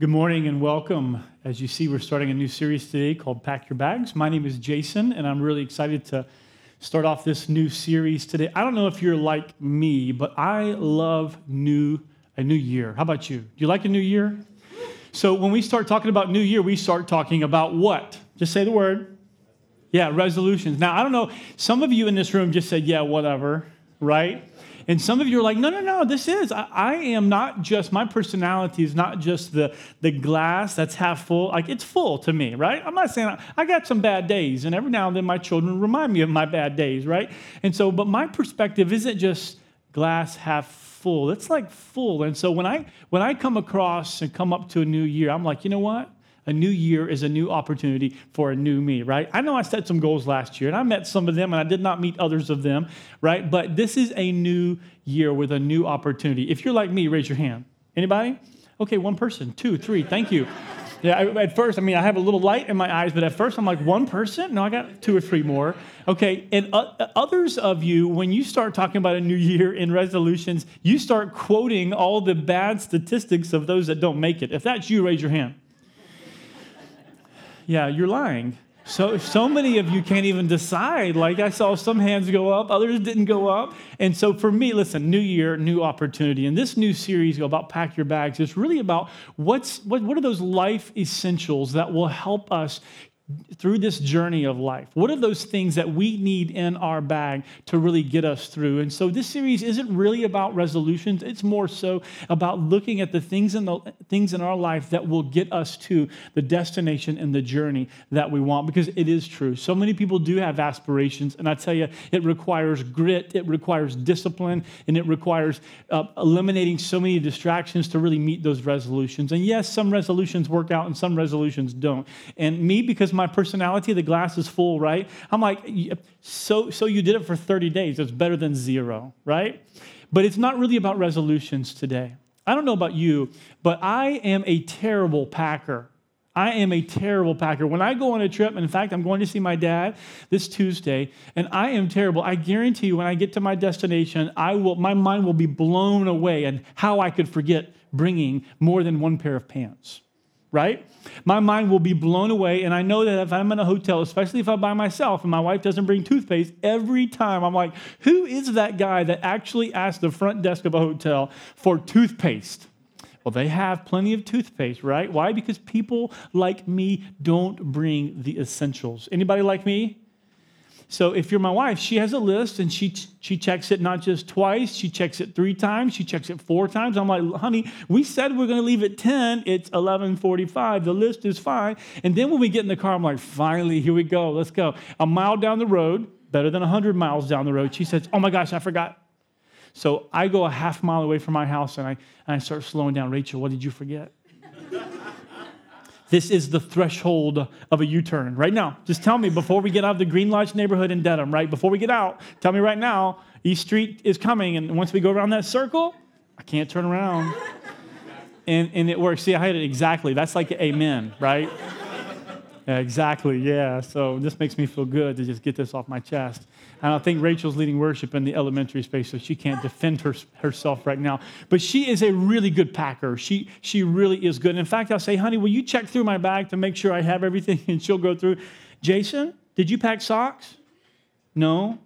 Good morning and welcome. As you see, we're starting a new series today called Pack Your Bags. My name is Jason, and I'm really excited to start off this new series today. I don't know if you're like me, but I love new a new year. How about you? Do you like a new year? So when we start talking about new year, we start talking about what? Just say the word. Yeah, resolutions. Now, I don't know, some of you in this room just said, yeah, whatever, right? And some of you are like, no, no, no, this is. I, I, am not just, my personality is not just the, the glass that's half full. Like, it's full to me, right? I'm not saying I, I got some bad days, and every now and then my children remind me of my bad days, right? And so, but my perspective isn't just glass half full. It's like full. And so when I when I come across and come up to a new year, I'm like, you know what? A new year is a new opportunity for a new me, right? I know I set some goals last year and I met some of them and I did not meet others of them, right? But this is a new year with a new opportunity. If you're like me, raise your hand. Anybody? Okay, one person, two, three, thank you. Yeah, I, at first, I mean, I have a little light in my eyes, but at first I'm like, one person? No, I got two or three more. Okay, and uh, others of you, when you start talking about a new year in resolutions, you start quoting all the bad statistics of those that don't make it. If that's you, raise your hand. Yeah, you're lying. So, so many of you can't even decide. Like I saw some hands go up, others didn't go up. And so for me, listen, new year, new opportunity. And this new series about Pack Your Bags is really about what's, what, what are those life essentials that will help us through this journey of life? What are those things that we need in our bag to really get us through? And so this series isn't really about resolutions. It's more so about looking at the things in the things in our life that will get us to the destination and the journey that we want because it is true. So many people do have aspirations and I tell you it requires grit, it requires discipline, and it requires uh, eliminating so many distractions to really meet those resolutions. And yes, some resolutions work out and some resolutions don't. And me because my personality, the glass is full, right? I'm like, so, so you did it for 30 days. It's better than zero, right? But it's not really about resolutions today. I don't know about you, but I am a terrible packer. I am a terrible packer. When I go on a trip, in fact, I'm going to see my dad this Tuesday, and I am terrible. I guarantee you, when I get to my destination, I will, my mind will be blown away and how I could forget bringing more than one pair of pants right? My mind will be blown away. And I know that if I'm in a hotel, especially if I'm by myself and my wife doesn't bring toothpaste, every time I'm like, who is that guy that actually asked the front desk of a hotel for toothpaste? Well, they have plenty of toothpaste, right? Why? Because people like me don't bring the essentials. Anybody like me? So if you're my wife, she has a list and she she checks it not just twice, she checks it three times, she checks it four times. I'm like, honey, we said we're going to leave at 10. It's 11:45. The list is fine. And then when we get in the car, I'm like, finally, here we go. Let's go. A mile down the road, better than 100 miles down the road. She says, oh my gosh, I forgot. So I go a half mile away from my house and I, and I start slowing down. Rachel, what did you forget? This is the threshold of a U turn. Right now, just tell me before we get out of the Green Lodge neighborhood in Dedham, right? Before we get out, tell me right now, East Street is coming. And once we go around that circle, I can't turn around. And, and it works. See, I had it exactly. That's like amen, right? Exactly, yeah. So this makes me feel good to just get this off my chest. And I think Rachel's leading worship in the elementary space, so she can't defend her, herself right now. But she is a really good packer. She, she really is good. In fact, I'll say, honey, will you check through my bag to make sure I have everything? And she'll go through. Jason, did you pack socks? No.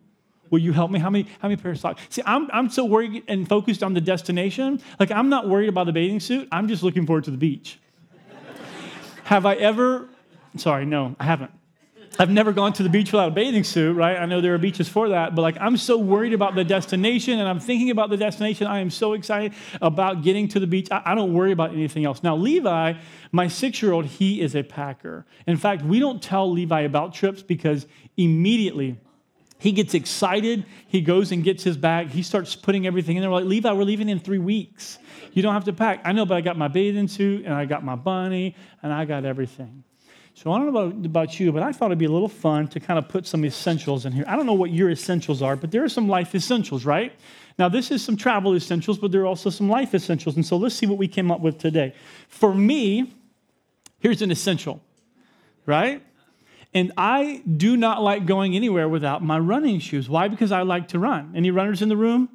Will you help me? How many, how many pairs of socks? See, I'm, I'm so worried and focused on the destination. Like, I'm not worried about the bathing suit. I'm just looking forward to the beach. have I ever Sorry, no, I haven't. I've never gone to the beach without a bathing suit, right? I know there are beaches for that, but like I'm so worried about the destination and I'm thinking about the destination. I am so excited about getting to the beach. I, I don't worry about anything else. Now, Levi, my six year old, he is a packer. In fact, we don't tell Levi about trips because immediately he gets excited. He goes and gets his bag. He starts putting everything in there. We're like, Levi, we're leaving in three weeks. You don't have to pack. I know, but I got my bathing suit and I got my bunny and I got everything. So I don't know about, about you, but I thought it'd be a little fun to kind of put some essentials in here. I don't know what your essentials are, but there are some life essentials, right? Now, this is some travel essentials, but there are also some life essentials. And so let's see what we came up with today. For me, here's an essential, right? And I do not like going anywhere without my running shoes. Why? Because I like to run. Any runners in the room?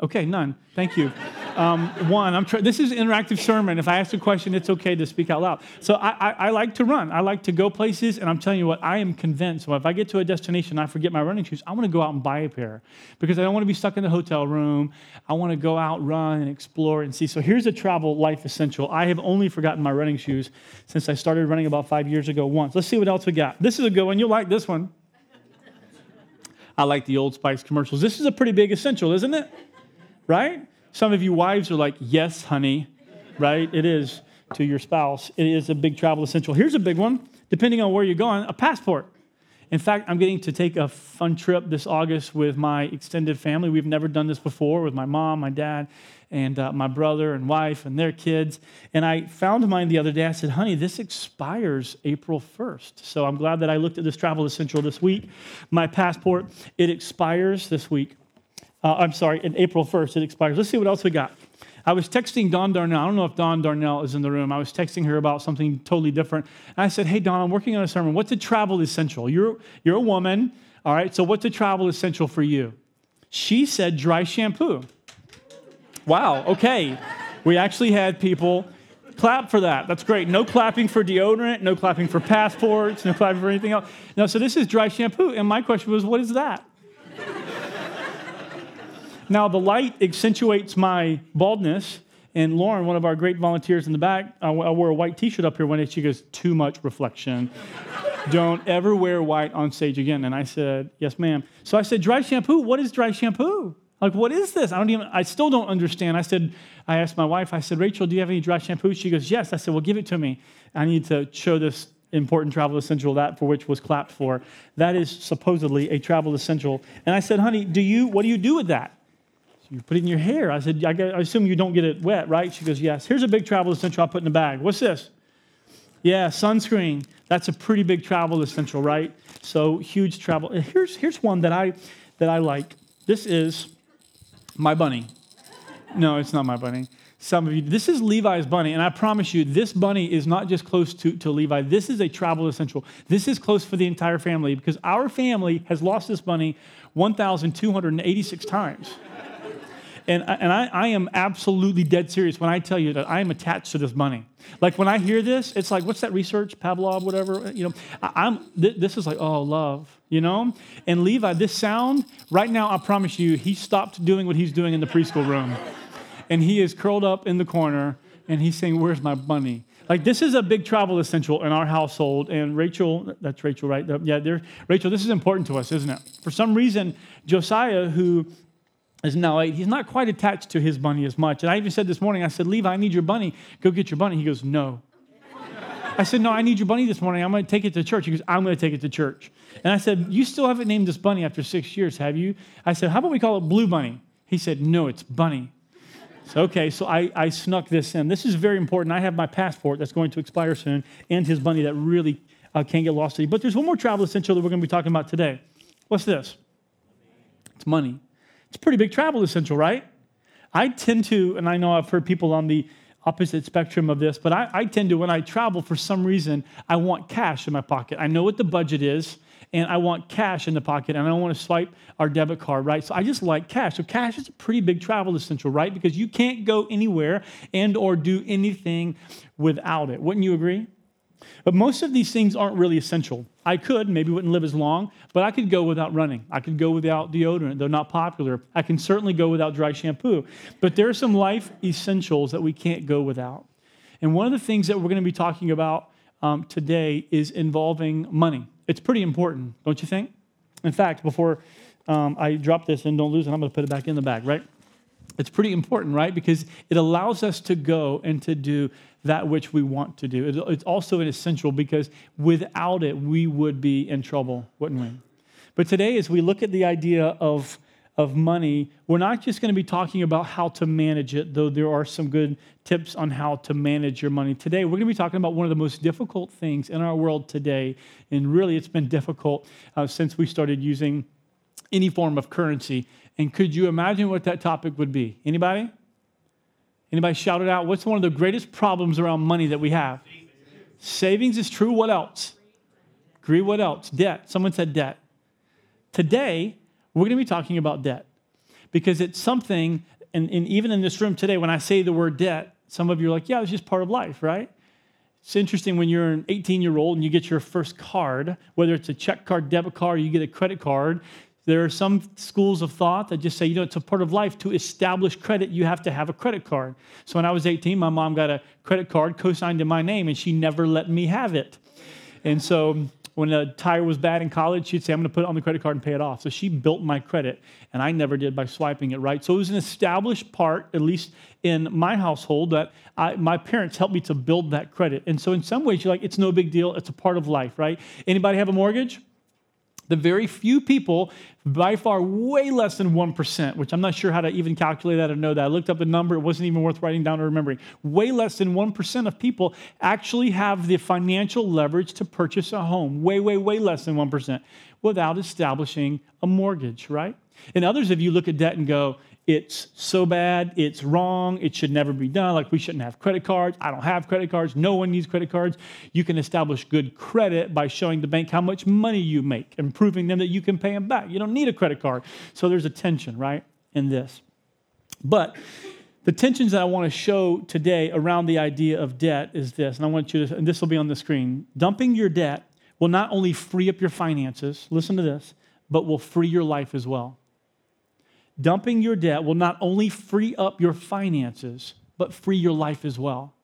Okay, none. Thank you. Um, one, I'm this is an interactive sermon. If I ask a question, it's okay to speak out loud. So I, I, I, like to run. I like to go places, and I'm telling you what, I am convinced. Well, if I get to a destination, and I forget my running shoes. I want to go out and buy a pair because I don't want to be stuck in the hotel room. I want to go out, run, and explore and see. So here's a travel life essential. I have only forgotten my running shoes since I started running about five years ago. Once. Let's see what else we got. This is a good one. You'll like this one. I like the Old Spice commercials. This is a pretty big essential, isn't it? Right? Some of you wives are like, yes, honey, right? It is to your spouse. It is a big travel essential. Here's a big one, depending on where you're going a passport. In fact, I'm getting to take a fun trip this August with my extended family. We've never done this before with my mom, my dad, and uh, my brother and wife and their kids. And I found mine the other day. I said, honey, this expires April 1st. So I'm glad that I looked at this travel essential this week. My passport, it expires this week. Uh, I'm sorry, in April 1st, it expires. Let's see what else we got. I was texting Dawn Darnell. I don't know if Dawn Darnell is in the room. I was texting her about something totally different. And I said, Hey, Dawn, I'm working on a sermon. What's a travel essential? You're, you're a woman, all right? So, what's a travel essential for you? She said, Dry shampoo. Wow, okay. We actually had people clap for that. That's great. No clapping for deodorant, no clapping for passports, no clapping for anything else. No, so this is dry shampoo. And my question was, What is that? Now, the light accentuates my baldness. And Lauren, one of our great volunteers in the back, I wore a white t shirt up here one day. She goes, Too much reflection. Don't ever wear white on stage again. And I said, Yes, ma'am. So I said, Dry shampoo? What is dry shampoo? Like, what is this? I don't even, I still don't understand. I said, I asked my wife, I said, Rachel, do you have any dry shampoo? She goes, Yes. I said, Well, give it to me. I need to show this important travel essential, that for which was clapped for. That is supposedly a travel essential. And I said, honey, do you, what do you do with that? You put it in your hair. I said, I, I assume you don't get it wet, right? She goes, Yes. Here's a big travel essential I'll put in the bag. What's this? Yeah, sunscreen. That's a pretty big travel essential, right? So huge travel. Here's, here's one that I, that I like. This is my bunny. No, it's not my bunny. Some of you, this is Levi's bunny, and I promise you, this bunny is not just close to, to Levi. This is a travel essential. This is close for the entire family because our family has lost this bunny 1,286 times. And, and I, I am absolutely dead serious when I tell you that I am attached to this money. Like when I hear this, it's like, what's that research, Pavlov, whatever? You know, I, am th- this is like, oh, love, you know? And Levi, this sound, right now, I promise you, he stopped doing what he's doing in the preschool room. And he is curled up in the corner and he's saying, where's my money? Like this is a big travel essential in our household. And Rachel, that's Rachel, right? Yeah, there, Rachel, this is important to us, isn't it? For some reason, Josiah, who is now eight. He's not quite attached to his bunny as much. And I even said this morning, I said, Levi, I need your bunny. Go get your bunny. He goes, No. I said, No, I need your bunny this morning. I'm going to take it to church. He goes, I'm going to take it to church. And I said, You still haven't named this bunny after six years, have you? I said, How about we call it Blue Bunny? He said, No, it's Bunny. So, okay, so I, I snuck this in. This is very important. I have my passport that's going to expire soon and his bunny that really uh, can't get lost. But there's one more travel essential that we're going to be talking about today. What's this? It's money. It's a pretty big travel essential, right? I tend to, and I know I've heard people on the opposite spectrum of this, but I, I, tend to, when I travel, for some reason, I want cash in my pocket. I know what the budget is, and I want cash in the pocket, and I don't want to swipe our debit card, right? So I just like cash. So cash is a pretty big travel essential, right? Because you can't go anywhere and or do anything without it. Wouldn't you agree? But most of these things aren't really essential. I could, maybe wouldn't live as long, but I could go without running. I could go without deodorant. They're not popular. I can certainly go without dry shampoo. But there are some life essentials that we can't go without. And one of the things that we're going to be talking about um, today is involving money. It's pretty important, don't you think? In fact, before um, I drop this and don't lose it, I'm going to put it back in the bag, right? It's pretty important, right? Because it allows us to go and to do that which we want to do. It's also an essential because without it, we would be in trouble, wouldn't we? But today, as we look at the idea of, of money, we're not just going to be talking about how to manage it, though there are some good tips on how to manage your money. Today, we're going to be talking about one of the most difficult things in our world today. And really, it's been difficult uh, since we started using any form of currency. And could you imagine what that topic would be? Anybody? Anybody shout it out? What's one of the greatest problems around money that we have? Savings is true. What else? Agree. What else? Debt. Someone said debt. Today, we're going to be talking about debt because it's something, And, and even in this room today, when I say the word debt, some of you are like, yeah, it's just part of life, right? It's interesting when you're an 18 year old and you get your first card, whether it's a check card, debit card, you get a credit card. There are some schools of thought that just say, you know, it's a part of life to establish credit, you have to have a credit card. So when I was 18, my mom got a credit card co signed in my name, and she never let me have it. And so when a tire was bad in college, she'd say, I'm going to put it on the credit card and pay it off. So she built my credit, and I never did by swiping it right. So it was an established part, at least in my household, that I, my parents helped me to build that credit. And so in some ways, you're like, it's no big deal. It's a part of life, right? Anybody have a mortgage? The very few people, by far way less than 1%, which I'm not sure how to even calculate that or know that. I looked up the number, it wasn't even worth writing down or remembering. Way less than 1% of people actually have the financial leverage to purchase a home. Way, way, way less than 1% without establishing a mortgage, right? And others of you look at debt and go, it's so bad, it's wrong, it should never be done. Like we shouldn't have credit cards. I don't have credit cards. No one needs credit cards. You can establish good credit by showing the bank how much money you make and proving them that you can pay them back. You don't need a credit card. So there's a tension, right, in this. But the tensions that I want to show today around the idea of debt is this, and I want you to, and this will be on the screen. Dumping your debt will not only free up your finances, listen to this, but will free your life as well. Dumping your debt will not only free up your finances, but free your life as well.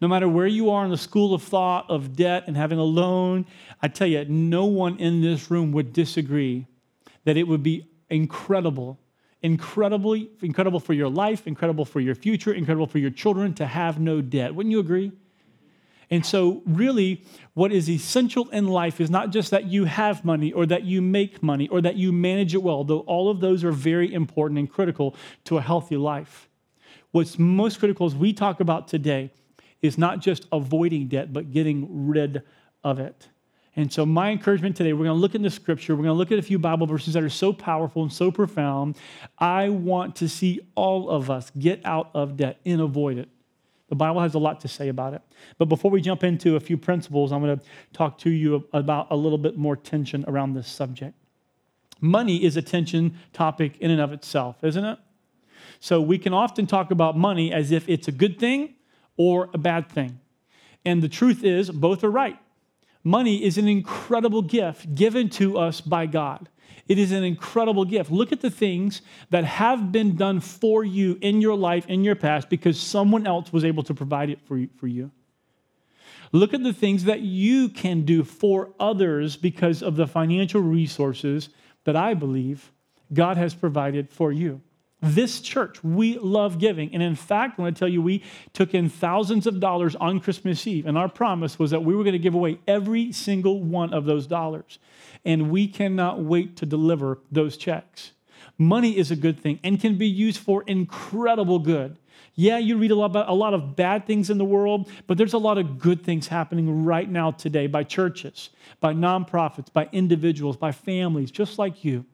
No matter where you are in the school of thought of debt and having a loan, I tell you, no one in this room would disagree that it would be incredible, incredibly, incredible for your life, incredible for your future, incredible for your children to have no debt. Wouldn't you agree? And so, really, what is essential in life is not just that you have money or that you make money or that you manage it well, though all of those are very important and critical to a healthy life. What's most critical as we talk about today is not just avoiding debt, but getting rid of it. And so, my encouragement today, we're going to look in the scripture. We're going to look at a few Bible verses that are so powerful and so profound. I want to see all of us get out of debt and avoid it. The Bible has a lot to say about it. But before we jump into a few principles, I'm going to talk to you about a little bit more tension around this subject. Money is a tension topic in and of itself, isn't it? So we can often talk about money as if it's a good thing or a bad thing. And the truth is, both are right. Money is an incredible gift given to us by God. It is an incredible gift. Look at the things that have been done for you in your life, in your past, because someone else was able to provide it for you. For you. Look at the things that you can do for others because of the financial resources that I believe God has provided for you. This church, we love giving. And in fact, I tell you we took in thousands of dollars on Christmas Eve, and our promise was that we were going to give away every single one of those dollars and we cannot wait to deliver those checks. Money is a good thing and can be used for incredible good. Yeah, you read a lot about a lot of bad things in the world, but there's a lot of good things happening right now today by churches, by nonprofits, by individuals, by families, just like you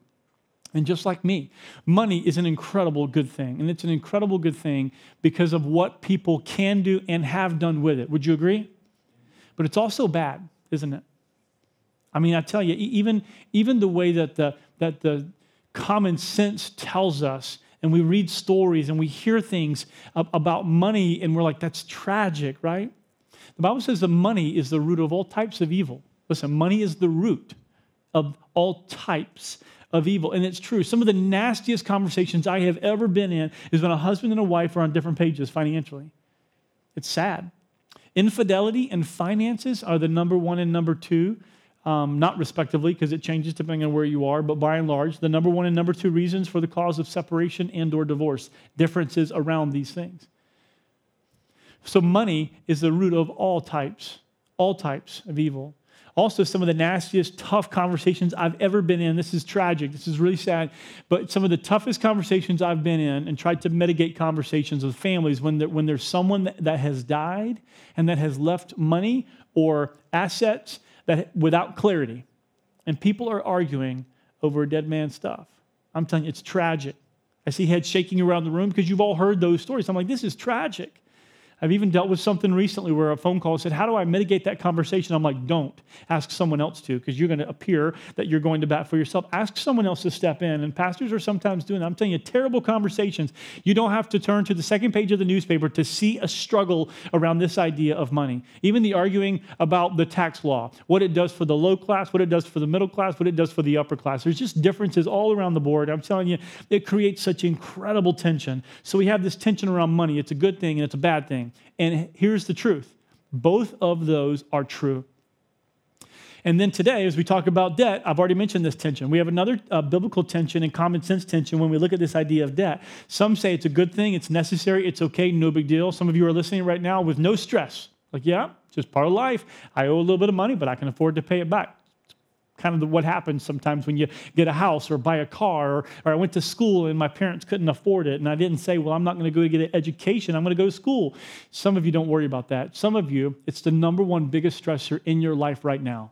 and just like me. Money is an incredible good thing, and it's an incredible good thing because of what people can do and have done with it. Would you agree? But it's also bad, isn't it? I mean, I tell you, even, even the way that the, that the common sense tells us, and we read stories and we hear things about money, and we're like, that's tragic, right? The Bible says that money is the root of all types of evil. Listen, money is the root of all types of evil. And it's true. Some of the nastiest conversations I have ever been in is when a husband and a wife are on different pages financially. It's sad. Infidelity and finances are the number one and number two um, not respectively because it changes depending on where you are but by and large the number one and number two reasons for the cause of separation and or divorce differences around these things so money is the root of all types all types of evil also some of the nastiest tough conversations i've ever been in this is tragic this is really sad but some of the toughest conversations i've been in and tried to mitigate conversations with families when, there, when there's someone that, that has died and that has left money or assets that without clarity. And people are arguing over a dead man stuff. I'm telling you, it's tragic. I see heads shaking around the room because you've all heard those stories. I'm like, this is tragic. I've even dealt with something recently where a phone call said, How do I mitigate that conversation? I'm like, Don't. Ask someone else to, because you're going to appear that you're going to bat for yourself. Ask someone else to step in. And pastors are sometimes doing that. I'm telling you, terrible conversations. You don't have to turn to the second page of the newspaper to see a struggle around this idea of money. Even the arguing about the tax law, what it does for the low class, what it does for the middle class, what it does for the upper class. There's just differences all around the board. I'm telling you, it creates such incredible tension. So we have this tension around money. It's a good thing and it's a bad thing. And here's the truth both of those are true. And then today, as we talk about debt, I've already mentioned this tension. We have another uh, biblical tension and common sense tension when we look at this idea of debt. Some say it's a good thing, it's necessary, it's okay, no big deal. Some of you are listening right now with no stress. Like, yeah, just part of life. I owe a little bit of money, but I can afford to pay it back kind of what happens sometimes when you get a house or buy a car or, or, i went to school and my parents couldn't afford it and i didn't say well i'm not going to go get an education i'm going to go to school. Some of you don't worry about that. Some of you it's the number one biggest stressor in your life right now.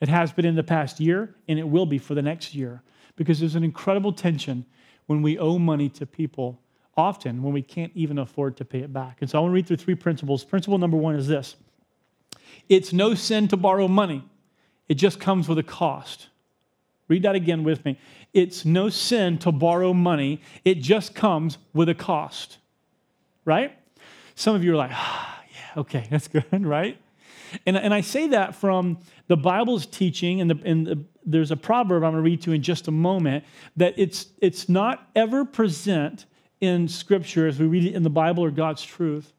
It has been in the past year and it will be for the next year because there's an incredible tension when we owe money to people often when we can't even afford to pay it back. And so i want to read through three principles. Principle number one is this. It's no sin to borrow money it just comes with a cost. Read that again with me. It's no sin to borrow money, it just comes with a cost. Right? Some of you are like, ah, yeah, okay, that's good, right? And, and I say that from the Bible's teaching, and, the, and the, there's a proverb I'm going to read to you in just a moment, that it's, it's not ever present in Scripture as we read it in the Bible or God's truth,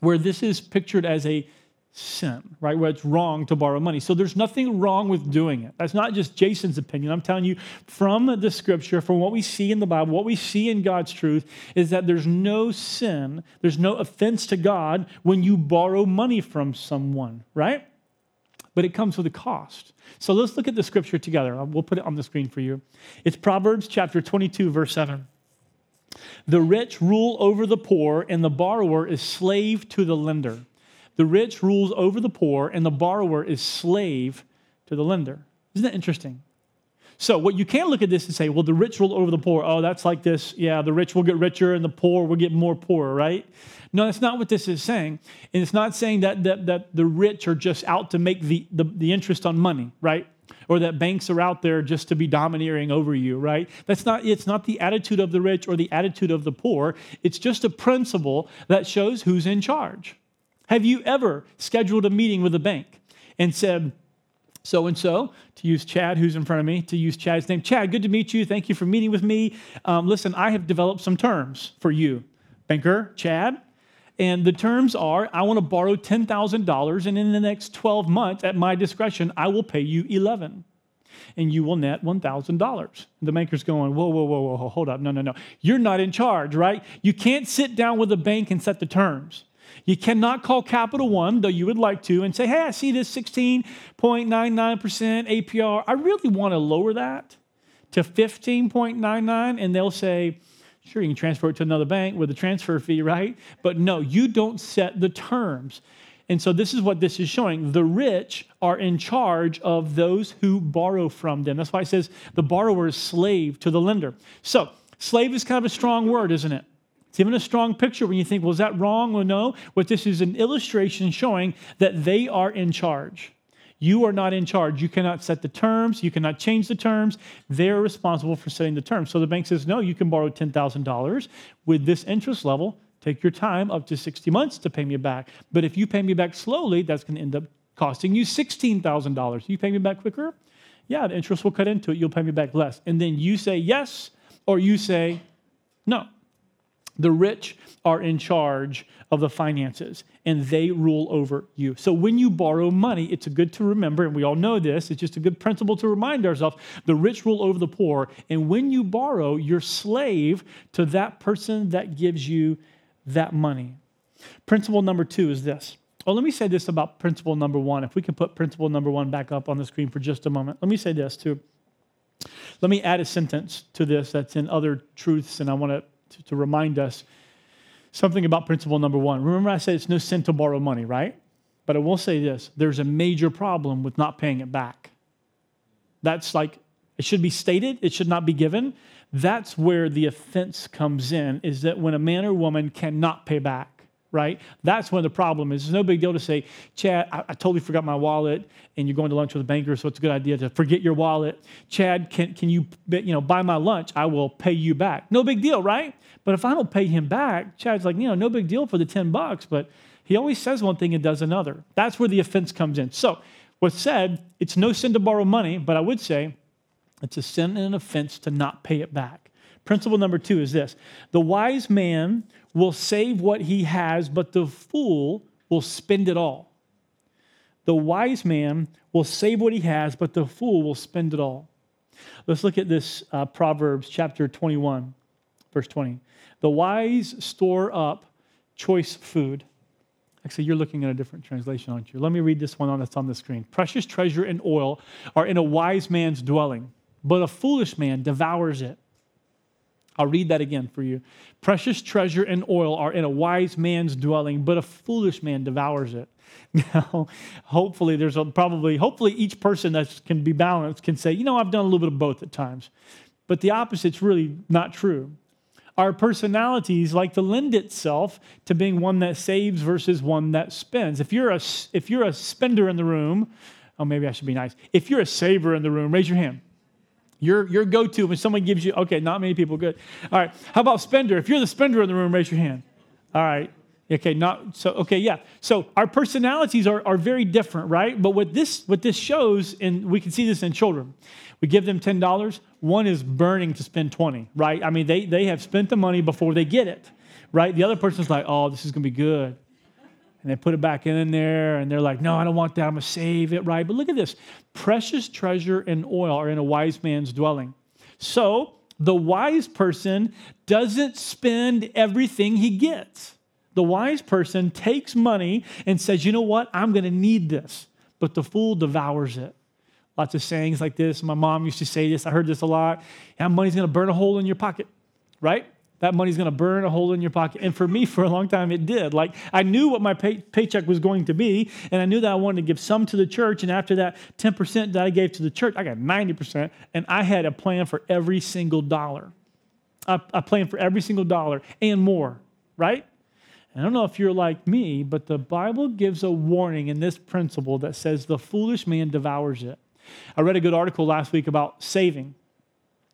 where this is pictured as a sin, right? Where it's wrong to borrow money. So there's nothing wrong with doing it. That's not just Jason's opinion. I'm telling you from the scripture, from what we see in the Bible, what we see in God's truth is that there's no sin, there's no offense to God when you borrow money from someone, right? But it comes with a cost. So let's look at the scripture together. Uh, we'll put it on the screen for you. It's Proverbs chapter 22, verse 7. The rich rule over the poor, and the borrower is slave to the lender. The rich rules over the poor, and the borrower is slave to the lender. Isn't that interesting? So, what you can look at this and say, well, the rich rule over the poor. Oh, that's like this. Yeah, the rich will get richer and the poor will get more poor, right? No, that's not what this is saying. And it's not saying that, that, that the rich are just out to make the, the, the interest on money, right? Or that banks are out there just to be domineering over you, right? That's not, it's not the attitude of the rich or the attitude of the poor. It's just a principle that shows who's in charge. Have you ever scheduled a meeting with a bank and said, so and so, to use Chad, who's in front of me, to use Chad's name. Chad, good to meet you. Thank you for meeting with me. Um, listen, I have developed some terms for you, banker Chad. And the terms are I want to borrow $10,000, and in the next 12 months, at my discretion, I will pay you 11 and you will net $1,000. The banker's going, whoa, whoa, whoa, whoa, hold up. No, no, no. You're not in charge, right? You can't sit down with a bank and set the terms. You cannot call Capital One, though you would like to, and say, hey, I see this 16.99% APR. I really want to lower that to 15.99. And they'll say, sure, you can transfer it to another bank with a transfer fee, right? But no, you don't set the terms. And so this is what this is showing. The rich are in charge of those who borrow from them. That's why it says the borrower is slave to the lender. So, slave is kind of a strong word, isn't it? It's even a strong picture when you think, well, is that wrong or no? What this is an illustration showing that they are in charge. You are not in charge. You cannot set the terms. You cannot change the terms. They're responsible for setting the terms. So the bank says, no, you can borrow $10,000 with this interest level. Take your time up to 60 months to pay me back. But if you pay me back slowly, that's going to end up costing you $16,000. You pay me back quicker? Yeah, the interest will cut into it. You'll pay me back less. And then you say yes or you say no. The rich are in charge of the finances and they rule over you. So when you borrow money, it's good to remember, and we all know this, it's just a good principle to remind ourselves the rich rule over the poor. And when you borrow, you're slave to that person that gives you that money. Principle number two is this. Oh, let me say this about principle number one. If we can put principle number one back up on the screen for just a moment. Let me say this too. Let me add a sentence to this that's in other truths, and I want to to, to remind us something about principle number one. Remember, I said it's no sin to borrow money, right? But I will say this there's a major problem with not paying it back. That's like, it should be stated, it should not be given. That's where the offense comes in, is that when a man or woman cannot pay back. Right? That's when the problem is. It's no big deal to say, Chad, I, I, totally forgot my wallet, and you're going to lunch with a banker, so it's a good idea to forget your wallet. Chad, can, can you, you know, buy my lunch? I will pay you back. No big deal, right? But if I don't pay him back, Chad's like, you know, no big deal for the 10 bucks, but he always says one thing and does another. That's where the offense comes in. So, what's said, it's no sin to borrow money, but I would say it's a sin and an offense to not pay it back. Principle number two is this the wise man will save what he has, but the fool will spend it all. The wise man will save what he has, but the fool will spend it all. Let's look at this uh, Proverbs chapter 21, verse 20. The wise store up choice food. Actually, you're looking at a different translation, aren't you? Let me read this one on that's on the screen. Precious treasure and oil are in a wise man's dwelling, but a foolish man devours it. I'll read that again for you. Precious treasure and oil are in a wise man's dwelling, but a foolish man devours it. Now, hopefully, there's a, probably, hopefully, each person that can be balanced can say, you know, I've done a little bit of both at times. But the opposite's really not true. Our personalities like to lend itself to being one that saves versus one that spends. If you're a, if you're a spender in the room, oh, maybe I should be nice. If you're a saver in the room, raise your hand. Your, your go to when someone gives you, okay, not many people, good. All right, how about spender? If you're the spender in the room, raise your hand. All right, okay, not, so, okay, yeah. So our personalities are, are very different, right? But what this, what this shows, and we can see this in children, we give them $10, one is burning to spend 20, right? I mean, they, they have spent the money before they get it, right? The other person's like, oh, this is gonna be good and they put it back in there and they're like no i don't want that. I'm going to save it right? But look at this. Precious treasure and oil are in a wise man's dwelling. So the wise person doesn't spend everything he gets. The wise person takes money and says you know what? I'm going to need this. But the fool devours it. Lots of sayings like this. My mom used to say this. I heard this a lot. Yeah, money's going to burn a hole in your pocket right that money's going to burn a hole in your pocket. And for me, for a long time, it did. Like, I knew what my pay- paycheck was going to be, and I knew that I wanted to give some to the church. And after that 10% that I gave to the church, I got 90%, and I had a plan for every single dollar. I, I planned for every single dollar and more, right? I don't know if you're like me, but the Bible gives a warning in this principle that says the foolish man devours it. I read a good article last week about saving.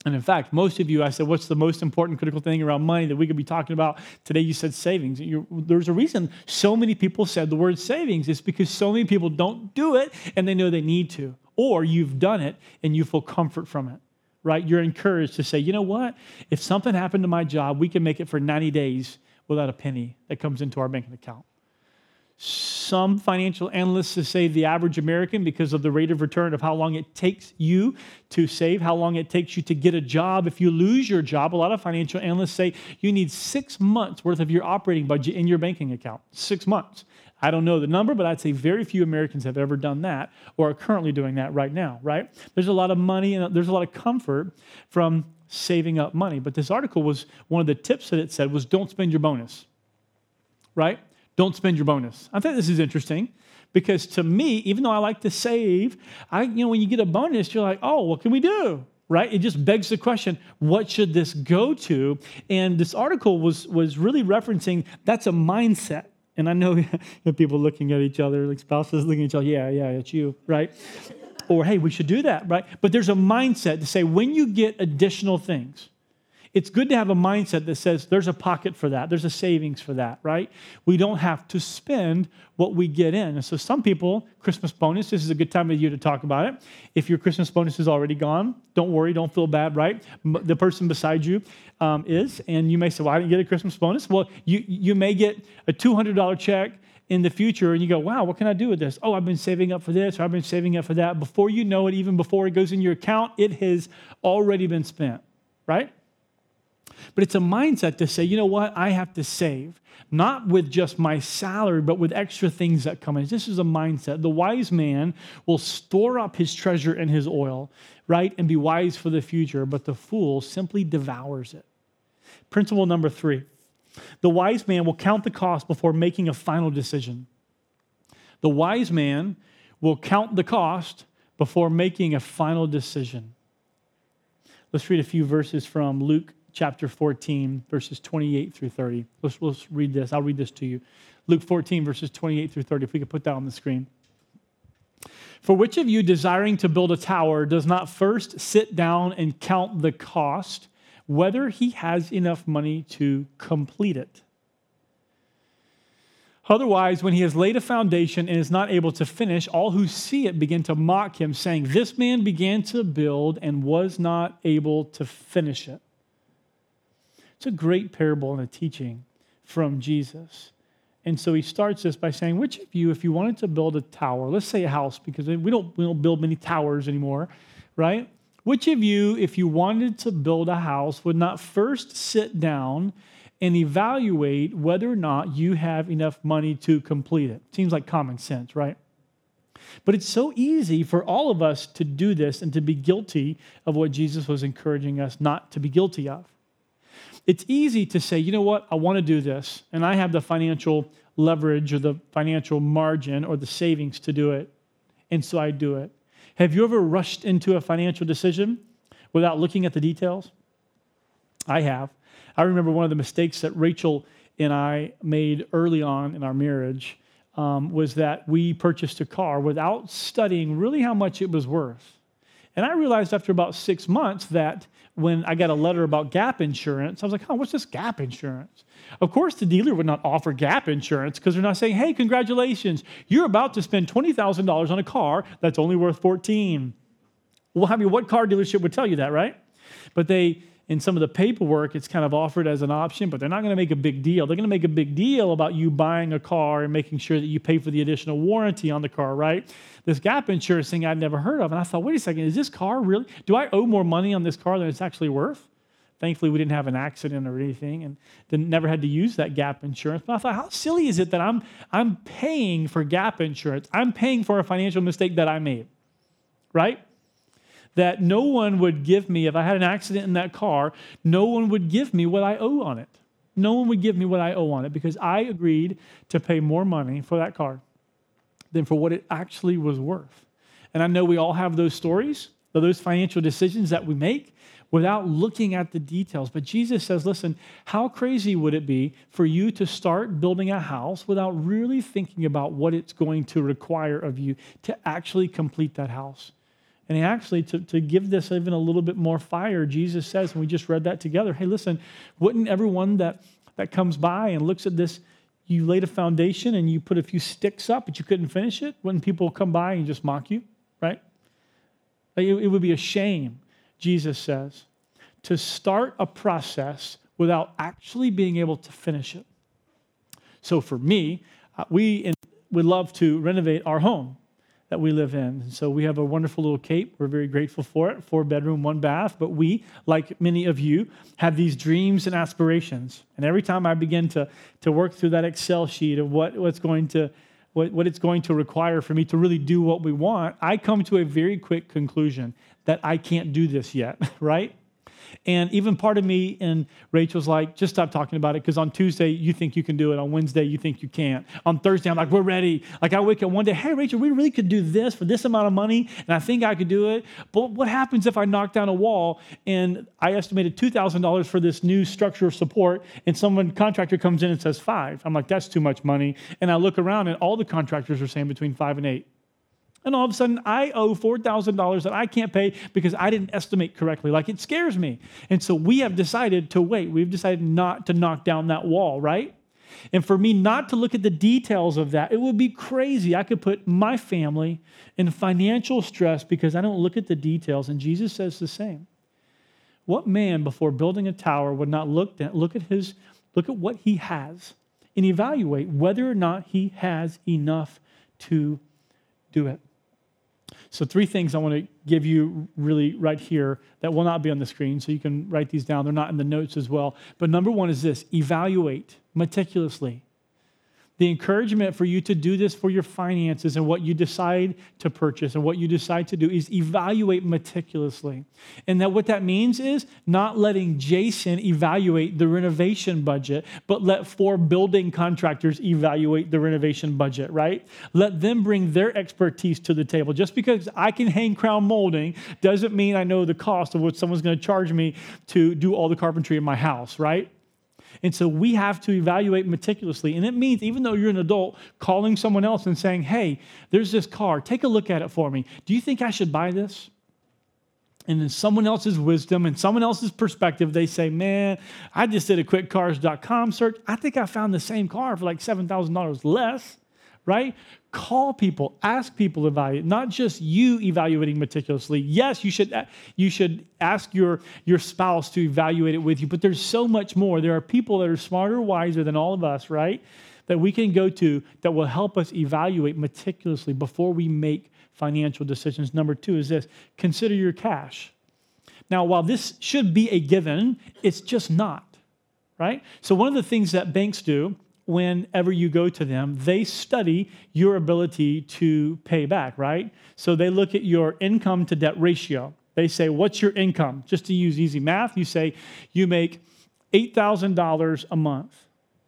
And in fact, most of you, I said, what's the most important critical thing around money that we could be talking about? Today you said savings. You're, there's a reason so many people said the word savings. It's because so many people don't do it and they know they need to. Or you've done it and you feel comfort from it, right? You're encouraged to say, you know what? If something happened to my job, we can make it for 90 days without a penny that comes into our banking account. Some financial analysts say the average American, because of the rate of return of how long it takes you to save, how long it takes you to get a job. If you lose your job, a lot of financial analysts say you need six months worth of your operating budget in your banking account. Six months. I don't know the number, but I'd say very few Americans have ever done that or are currently doing that right now, right? There's a lot of money and there's a lot of comfort from saving up money. But this article was one of the tips that it said was don't spend your bonus, right? Don't spend your bonus. I think this is interesting because to me, even though I like to save, I, you know, when you get a bonus, you're like, oh, what can we do? Right? It just begs the question, what should this go to? And this article was, was really referencing that's a mindset. And I know people looking at each other, like spouses looking at each other, yeah, yeah, it's you, right? or hey, we should do that, right? But there's a mindset to say when you get additional things, it's good to have a mindset that says there's a pocket for that, there's a savings for that, right? We don't have to spend what we get in. And so, some people, Christmas bonus, this is a good time of year to talk about it. If your Christmas bonus is already gone, don't worry, don't feel bad, right? The person beside you um, is, and you may say, Well, I didn't get a Christmas bonus. Well, you, you may get a $200 check in the future and you go, wow, what can I do with this? Oh, I've been saving up for this or I've been saving up for that. Before you know it, even before it goes in your account, it has already been spent, right? But it's a mindset to say, you know what, I have to save, not with just my salary, but with extra things that come in. This is a mindset. The wise man will store up his treasure and his oil, right, and be wise for the future, but the fool simply devours it. Principle number three the wise man will count the cost before making a final decision. The wise man will count the cost before making a final decision. Let's read a few verses from Luke chapter 14, verses 28 through 30. Let's, let's read this. I'll read this to you. Luke 14, verses 28 through 30, if we could put that on the screen. For which of you desiring to build a tower does not first sit down and count the cost, whether he has enough money to complete it? Otherwise, when he has laid a foundation and is not able to finish, all who see it begin to mock him, saying, This man began to build and was not able to finish it. It's a great parable and a teaching from Jesus. And so he starts this by saying, Which of you, if you wanted to build a tower, let's say a house, because we don't, we don't build many towers anymore, right? Which of you, if you wanted to build a house, would not first sit down and evaluate whether or not you have enough money to complete it. Seems like common sense, right? But it's so easy for all of us to do this and to be guilty of what Jesus was encouraging us not to be guilty of. It's easy to say, you know what, I want to do this, and I have the financial leverage or the financial margin or the savings to do it, and so I do it. Have you ever rushed into a financial decision without looking at the details? I have. I remember one of the mistakes that Rachel and I made early on in our marriage um, was that we purchased a car without studying really how much it was worth. And I realized after about six months that when I got a letter about gap insurance, I was like, oh, what's this gap insurance? Of course, the dealer would not offer gap insurance because they're not saying, hey, congratulations, you're about to spend $20,000 on a car that's only worth 14. Well, I mean, what car dealership would tell you that, right? But they in some of the paperwork, it's kind of offered as an option, but they're not going to make a big deal. They're going to make a big deal about you buying a car and making sure that you pay for the additional warranty on the car, right? This gap insurance thing I'd never heard of. And I thought, wait a second, is this car really? Do I owe more money on this car than it's actually worth? Thankfully, we didn't have an accident or anything and then never had to use that gap insurance. But I thought, how silly is it that I'm, I'm paying for gap insurance? I'm paying for a financial mistake that I made, right? That no one would give me, if I had an accident in that car, no one would give me what I owe on it. No one would give me what I owe on it because I agreed to pay more money for that car than for what it actually was worth. And I know we all have those stories, those financial decisions that we make without looking at the details. But Jesus says, listen, how crazy would it be for you to start building a house without really thinking about what it's going to require of you to actually complete that house? And actually, to, to give this even a little bit more fire, Jesus says, and we just read that together hey, listen, wouldn't everyone that, that comes by and looks at this, you laid a foundation and you put a few sticks up, but you couldn't finish it? Wouldn't people come by and just mock you, right? It, it would be a shame, Jesus says, to start a process without actually being able to finish it. So for me, uh, we would love to renovate our home that we live in. So we have a wonderful little cape. We're very grateful for it. Four bedroom, one bath. But we, like many of you, have these dreams and aspirations. And every time I begin to, to work through that Excel sheet of what, what's going to what, what it's going to require for me to really do what we want, I come to a very quick conclusion that I can't do this yet, right? And even part of me and Rachel's like, just stop talking about it because on Tuesday you think you can do it. On Wednesday you think you can't. On Thursday I'm like, we're ready. Like I wake up one day, hey Rachel, we really could do this for this amount of money, and I think I could do it. But what happens if I knock down a wall and I estimated two thousand dollars for this new structure of support, and someone contractor comes in and says five? I'm like, that's too much money. And I look around and all the contractors are saying between five and eight. And all of a sudden, I owe $4,000 that I can't pay because I didn't estimate correctly. Like it scares me. And so we have decided to wait. We've decided not to knock down that wall, right? And for me not to look at the details of that, it would be crazy. I could put my family in financial stress because I don't look at the details. And Jesus says the same. What man before building a tower would not look at look at his look at what he has and evaluate whether or not he has enough to do it? So, three things I want to give you really right here that will not be on the screen, so you can write these down. They're not in the notes as well. But number one is this evaluate meticulously. The encouragement for you to do this for your finances and what you decide to purchase and what you decide to do is evaluate meticulously. And that what that means is not letting Jason evaluate the renovation budget, but let four building contractors evaluate the renovation budget, right? Let them bring their expertise to the table. Just because I can hang crown molding doesn't mean I know the cost of what someone's going to charge me to do all the carpentry in my house, right? And so we have to evaluate meticulously. And it means, even though you're an adult, calling someone else and saying, hey, there's this car, take a look at it for me. Do you think I should buy this? And then someone else's wisdom and someone else's perspective, they say, man, I just did a quickcars.com search. I think I found the same car for like $7,000 less, right? call people ask people to evaluate not just you evaluating meticulously. Yes you should you should ask your your spouse to evaluate it with you but there's so much more. There are people that are smarter wiser than all of us right? That we can go to that will help us evaluate meticulously before we make financial decisions. Number two is this consider your cash. Now while this should be a given it's just not right? So one of the things that banks do whenever you go to them, they study your ability to pay back, right? So they look at your income to debt ratio. They say, What's your income? Just to use easy math, you say you make $8,000 a month,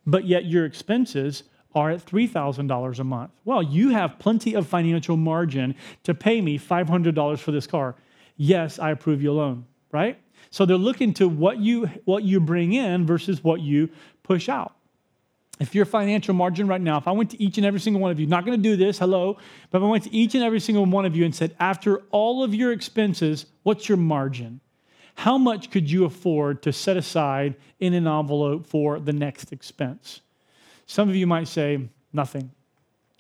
but yet your expenses are at $3,000 a month. Well, you have plenty of financial margin to pay me $500 for this car. Yes, I approve your loan, right? So they're looking to what you what you bring in versus what you push out if your financial margin right now, if I went to each and every single one of you, not going to do this, hello, but if I went to each and every single one of you and said, after all of your expenses, what's your margin? How much could you afford to set aside in an envelope for the next expense? Some of you might say, nothing.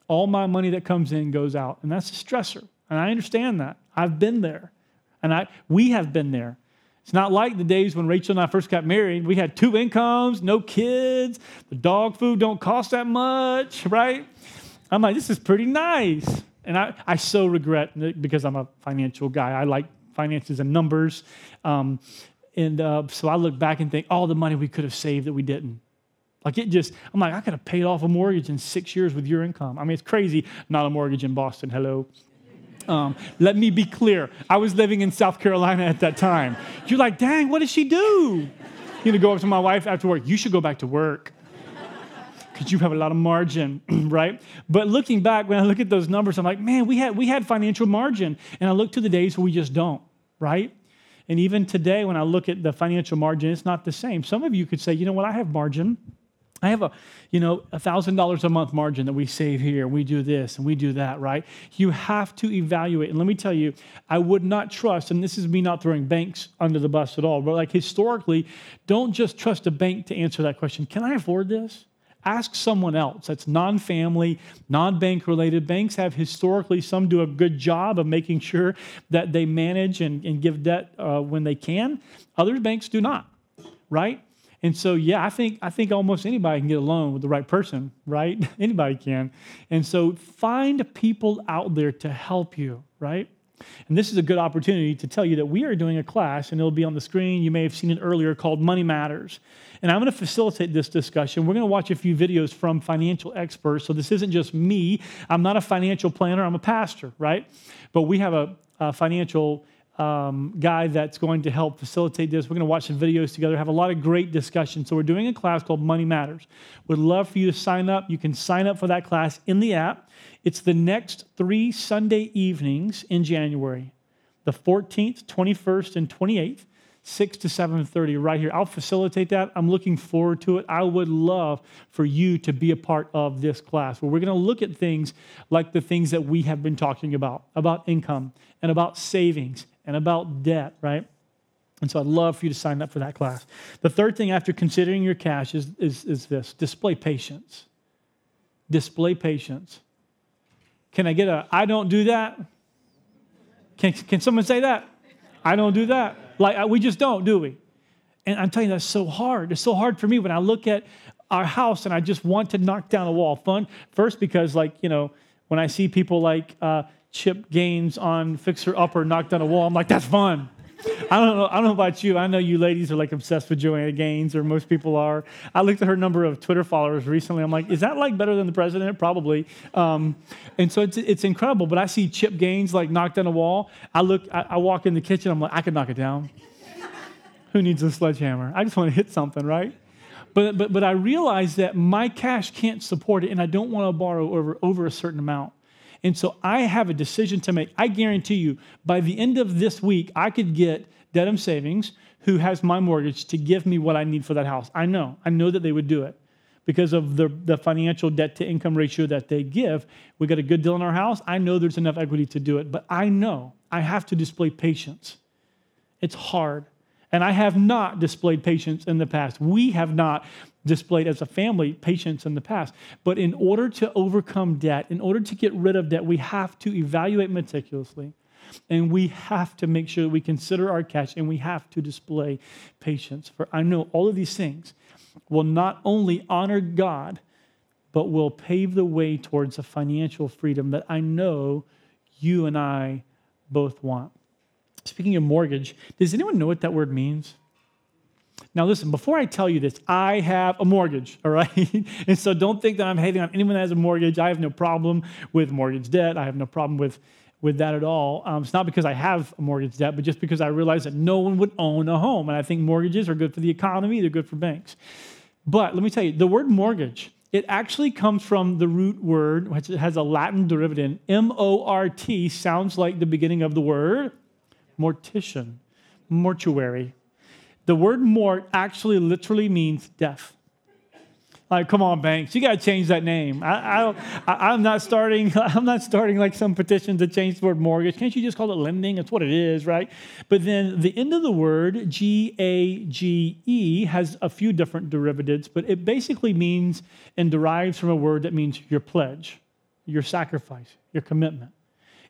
All my money that comes in goes out. And that's a stressor. And I understand that. I've been there. And I, we have been there. It's not like the days when Rachel and I first got married. We had two incomes, no kids. The dog food don't cost that much, right? I'm like, this is pretty nice. And I, I so regret because I'm a financial guy. I like finances and numbers. Um, and uh, so I look back and think, all the money we could have saved that we didn't. Like it just, I'm like, I could have paid off a mortgage in six years with your income. I mean, it's crazy. Not a mortgage in Boston. Hello. Um, let me be clear. I was living in South Carolina at that time. You're like, dang, what did she do? You know, go up to my wife after work. You should go back to work because you have a lot of margin, right? But looking back, when I look at those numbers, I'm like, man, we had we had financial margin, and I look to the days where we just don't, right? And even today, when I look at the financial margin, it's not the same. Some of you could say, you know what, I have margin. I have a, you know, a thousand dollars a month margin that we save here. We do this and we do that, right? You have to evaluate. And let me tell you, I would not trust, and this is me not throwing banks under the bus at all, but like historically, don't just trust a bank to answer that question. Can I afford this? Ask someone else that's non family, non bank related. Banks have historically, some do a good job of making sure that they manage and, and give debt uh, when they can. Other banks do not, right? And so, yeah, I think I think almost anybody can get a loan with the right person, right? anybody can. And so, find people out there to help you, right? And this is a good opportunity to tell you that we are doing a class, and it'll be on the screen. You may have seen it earlier called Money Matters. And I'm going to facilitate this discussion. We're going to watch a few videos from financial experts. So this isn't just me. I'm not a financial planner, I'm a pastor, right? But we have a, a financial um, guy that's going to help facilitate this. We're going to watch some videos together, have a lot of great discussion. So, we're doing a class called Money Matters. Would love for you to sign up. You can sign up for that class in the app. It's the next three Sunday evenings in January the 14th, 21st, and 28th. 6 to 7.30 right here i'll facilitate that i'm looking forward to it i would love for you to be a part of this class where we're going to look at things like the things that we have been talking about about income and about savings and about debt, right? And so I'd love for you to sign up for that class. The third thing after considering your cash is, is, is this display patience. Display patience. Can I get a I don't do that? Can, can someone say that? I don't do that. Like we just don't, do we? And I'm telling you, that's so hard. It's so hard for me when I look at our house and I just want to knock down a wall. Fun, first because like, you know, when I see people like uh, Chip Gaines on Fixer Upper knocked down a wall. I'm like, that's fun. I don't know. I don't know about you. I know you ladies are like obsessed with Joanna Gaines, or most people are. I looked at her number of Twitter followers recently. I'm like, is that like better than the president? Probably. Um, and so it's it's incredible. But I see Chip Gaines like knocked down a wall. I look. I, I walk in the kitchen. I'm like, I could knock it down. Who needs a sledgehammer? I just want to hit something, right? But but but I realize that my cash can't support it, and I don't want to borrow over over a certain amount. And so I have a decision to make. I guarantee you, by the end of this week, I could get Dedham Savings, who has my mortgage, to give me what I need for that house. I know. I know that they would do it because of the, the financial debt to income ratio that they give. We got a good deal in our house. I know there's enough equity to do it, but I know I have to display patience. It's hard. And I have not displayed patience in the past. We have not displayed as a family patience in the past. But in order to overcome debt, in order to get rid of debt, we have to evaluate meticulously. And we have to make sure we consider our cash and we have to display patience. For I know all of these things will not only honor God, but will pave the way towards a financial freedom that I know you and I both want. Speaking of mortgage, does anyone know what that word means? Now, listen, before I tell you this, I have a mortgage, all right? and so don't think that I'm hating on anyone that has a mortgage. I have no problem with mortgage debt. I have no problem with, with that at all. Um, it's not because I have a mortgage debt, but just because I realize that no one would own a home. And I think mortgages are good for the economy, they're good for banks. But let me tell you, the word mortgage, it actually comes from the root word, which has a Latin derivative. M O R T sounds like the beginning of the word mortician, mortuary. The word mort actually literally means death. Like, come on, banks, you got to change that name. I, I, am not starting. I'm not starting like some petition to change the word mortgage. Can't you just call it lending? That's what it is, right? But then the end of the word, G A G E, has a few different derivatives, but it basically means and derives from a word that means your pledge, your sacrifice, your commitment.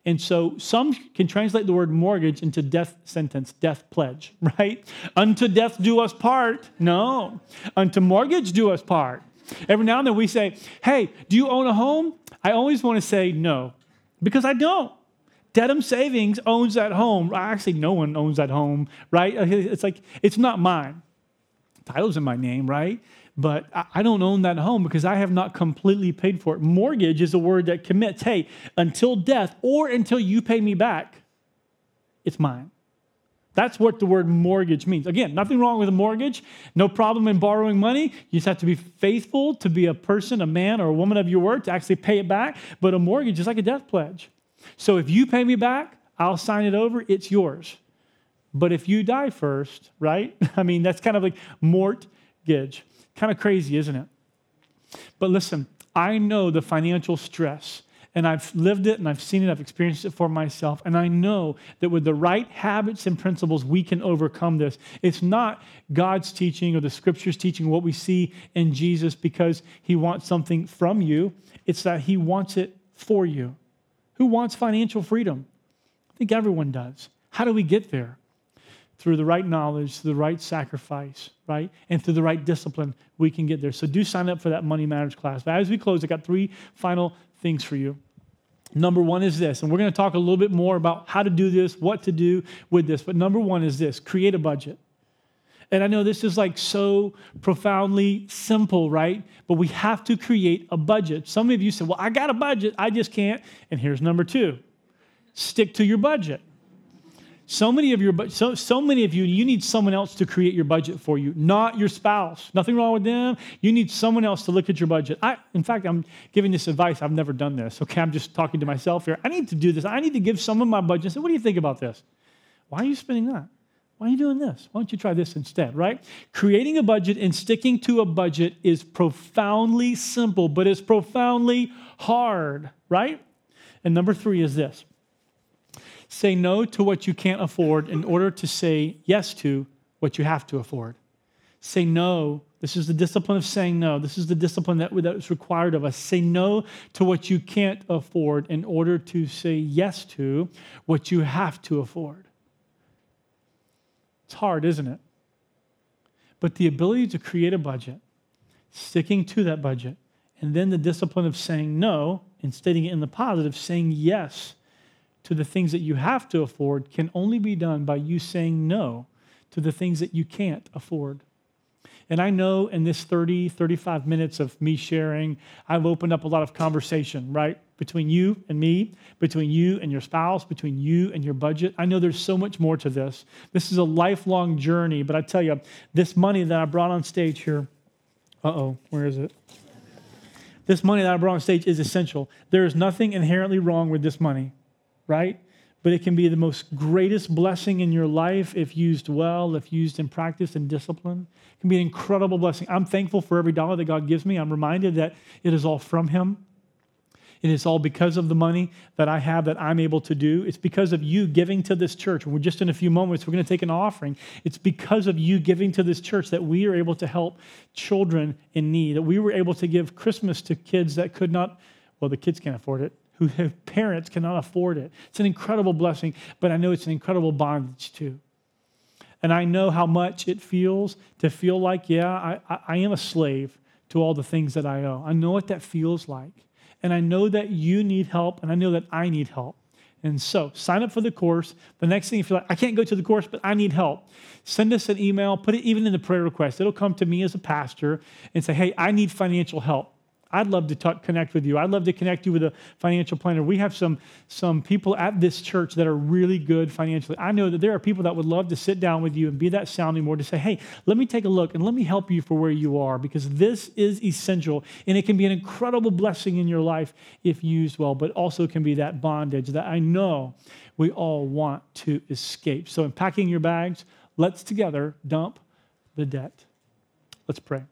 And so some can translate the word mortgage into death sentence, death pledge, right? Unto death do us part. No. Unto mortgage do us part. Every now and then we say, hey, do you own a home? I always want to say no, because I don't. Dedham Savings owns that home. Actually, no one owns that home, right? It's like, it's not mine. Title's in my name, right? But I don't own that home because I have not completely paid for it. Mortgage is a word that commits, hey, until death or until you pay me back, it's mine. That's what the word mortgage means. Again, nothing wrong with a mortgage, no problem in borrowing money. You just have to be faithful to be a person, a man, or a woman of your word to actually pay it back. But a mortgage is like a death pledge. So if you pay me back, I'll sign it over, it's yours. But if you die first, right? I mean, that's kind of like Kind of crazy, isn't it? But listen, I know the financial stress, and I've lived it and I've seen it, I've experienced it for myself, and I know that with the right habits and principles, we can overcome this. It's not God's teaching or the scriptures teaching what we see in Jesus because he wants something from you, it's that he wants it for you. Who wants financial freedom? I think everyone does. How do we get there? Through the right knowledge, through the right sacrifice, right? And through the right discipline, we can get there. So do sign up for that Money Matters class. But as we close, I got three final things for you. Number one is this, and we're going to talk a little bit more about how to do this, what to do with this. But number one is this create a budget. And I know this is like so profoundly simple, right? But we have to create a budget. Some of you said, Well, I got a budget, I just can't. And here's number two stick to your budget. So many of your so, so many of you, you need someone else to create your budget for you, not your spouse. Nothing wrong with them. You need someone else to look at your budget. I, in fact, I'm giving this advice. I've never done this. Okay, I'm just talking to myself here. I need to do this. I need to give someone my budget and say, what do you think about this? Why are you spending that? Why are you doing this? Why don't you try this instead, right? Creating a budget and sticking to a budget is profoundly simple, but it's profoundly hard, right? And number three is this Say no to what you can't afford in order to say yes to what you have to afford. Say no. This is the discipline of saying no. This is the discipline that, that is required of us. Say no to what you can't afford in order to say yes to what you have to afford. It's hard, isn't it? But the ability to create a budget, sticking to that budget, and then the discipline of saying no and stating it in the positive, saying yes to the things that you have to afford can only be done by you saying no to the things that you can't afford. And I know in this 30, 35 minutes of me sharing, I've opened up a lot of conversation, right? Between you and me, between you and your spouse, between you and your budget. I know there's so much more to this. This is a lifelong journey, but I tell you, this money that I brought on stage here, uh oh, where is it? This money that I brought on stage is essential. There is nothing inherently wrong with this money, right? but it can be the most greatest blessing in your life if used well, if used in practice and discipline. It can be an incredible blessing. I'm thankful for every dollar that God gives me. I'm reminded that it is all from Him. It is all because of the money that I have that I'm able to do. It's because of you giving to this church. We're just in a few moments, we're going to take an offering. It's because of you giving to this church that we are able to help children in need, that we were able to give Christmas to kids that could not, well, the kids can't afford it, who have parents cannot afford it. It's an incredible blessing, but I know it's an incredible bondage too. And I know how much it feels to feel like, yeah, I, I, I am a slave to all the things that I owe. I know what that feels like. And I know that you need help, and I know that I need help. And so sign up for the course. The next thing, if you're like, I can't go to the course, but I need help, send us an email, put it even in the prayer request. It'll come to me as a pastor and say, hey, I need financial help. I'd love to talk, connect with you. I'd love to connect you with a financial planner. We have some, some people at this church that are really good financially. I know that there are people that would love to sit down with you and be that sounding board to say, hey, let me take a look and let me help you for where you are because this is essential and it can be an incredible blessing in your life if used well, but also can be that bondage that I know we all want to escape. So, in packing your bags, let's together dump the debt. Let's pray.